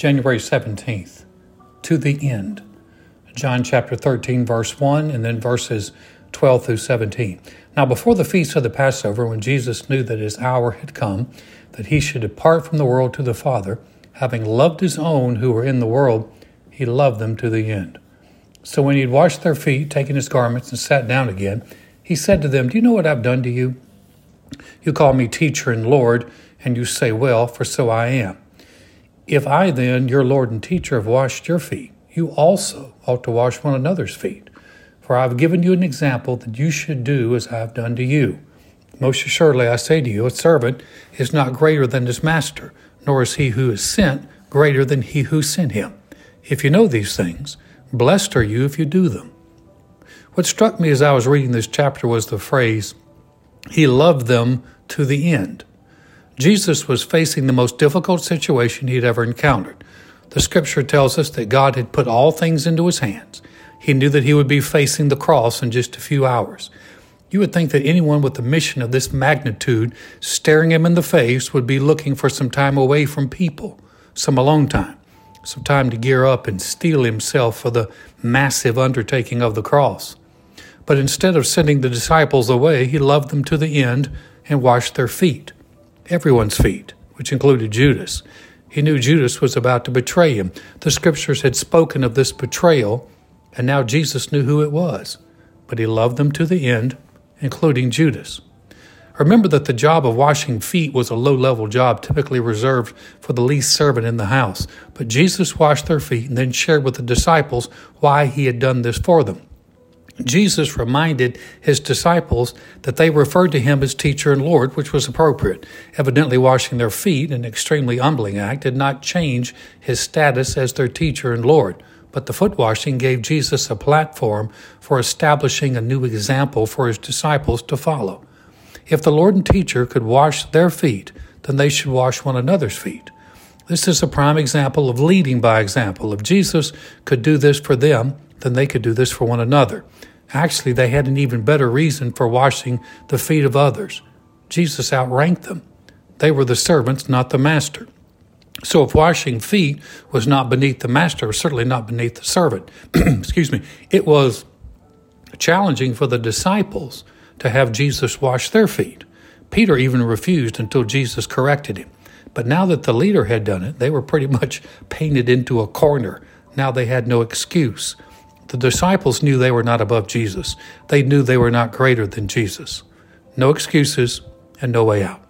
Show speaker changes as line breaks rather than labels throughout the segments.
January 17th, to the end. John chapter 13, verse 1, and then verses 12 through 17. Now, before the feast of the Passover, when Jesus knew that his hour had come, that he should depart from the world to the Father, having loved his own who were in the world, he loved them to the end. So when he had washed their feet, taken his garments, and sat down again, he said to them, Do you know what I've done to you? You call me teacher and Lord, and you say, Well, for so I am. If I then, your Lord and teacher, have washed your feet, you also ought to wash one another's feet. For I have given you an example that you should do as I have done to you. Most assuredly, I say to you, a servant is not greater than his master, nor is he who is sent greater than he who sent him. If you know these things, blessed are you if you do them. What struck me as I was reading this chapter was the phrase, He loved them to the end. Jesus was facing the most difficult situation he'd ever encountered. The scripture tells us that God had put all things into his hands. He knew that he would be facing the cross in just a few hours. You would think that anyone with a mission of this magnitude staring him in the face would be looking for some time away from people, some alone time, some time to gear up and steel himself for the massive undertaking of the cross. But instead of sending the disciples away, he loved them to the end and washed their feet everyone's feet, which included Judas. He knew Judas was about to betray him. The scriptures had spoken of this betrayal, and now Jesus knew who it was. But he loved them to the end, including Judas. Remember that the job of washing feet was a low level job typically reserved for the least servant in the house. But Jesus washed their feet and then shared with the disciples why he had done this for them. Jesus reminded his disciples that they referred to him as teacher and Lord, which was appropriate. Evidently, washing their feet, an extremely humbling act, did not change his status as their teacher and Lord. But the foot washing gave Jesus a platform for establishing a new example for his disciples to follow. If the Lord and teacher could wash their feet, then they should wash one another's feet. This is a prime example of leading by example. If Jesus could do this for them, then they could do this for one another. Actually, they had an even better reason for washing the feet of others. Jesus outranked them. They were the servants, not the master. So if washing feet was not beneath the master, it was certainly not beneath the servant. Excuse me. It was challenging for the disciples to have Jesus wash their feet. Peter even refused until Jesus corrected him. But now that the leader had done it, they were pretty much painted into a corner. Now they had no excuse. The disciples knew they were not above Jesus. They knew they were not greater than Jesus. No excuses and no way out.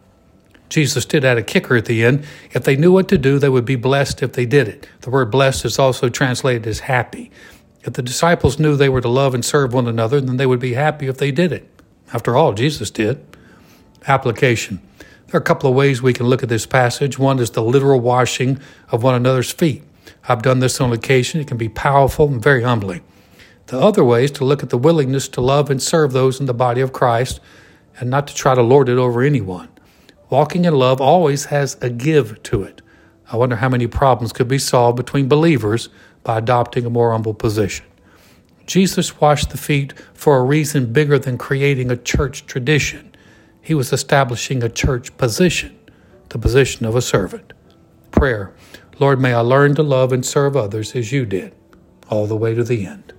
Jesus did add a kicker at the end. If they knew what to do, they would be blessed if they did it. The word blessed is also translated as happy. If the disciples knew they were to love and serve one another, then they would be happy if they did it. After all, Jesus did. Application. There are a couple of ways we can look at this passage. One is the literal washing of one another's feet. I've done this on occasion. It can be powerful and very humbling. The other way is to look at the willingness to love and serve those in the body of Christ and not to try to lord it over anyone. Walking in love always has a give to it. I wonder how many problems could be solved between believers by adopting a more humble position. Jesus washed the feet for a reason bigger than creating a church tradition. He was establishing a church position, the position of a servant. Prayer Lord, may I learn to love and serve others as you did, all the way to the end.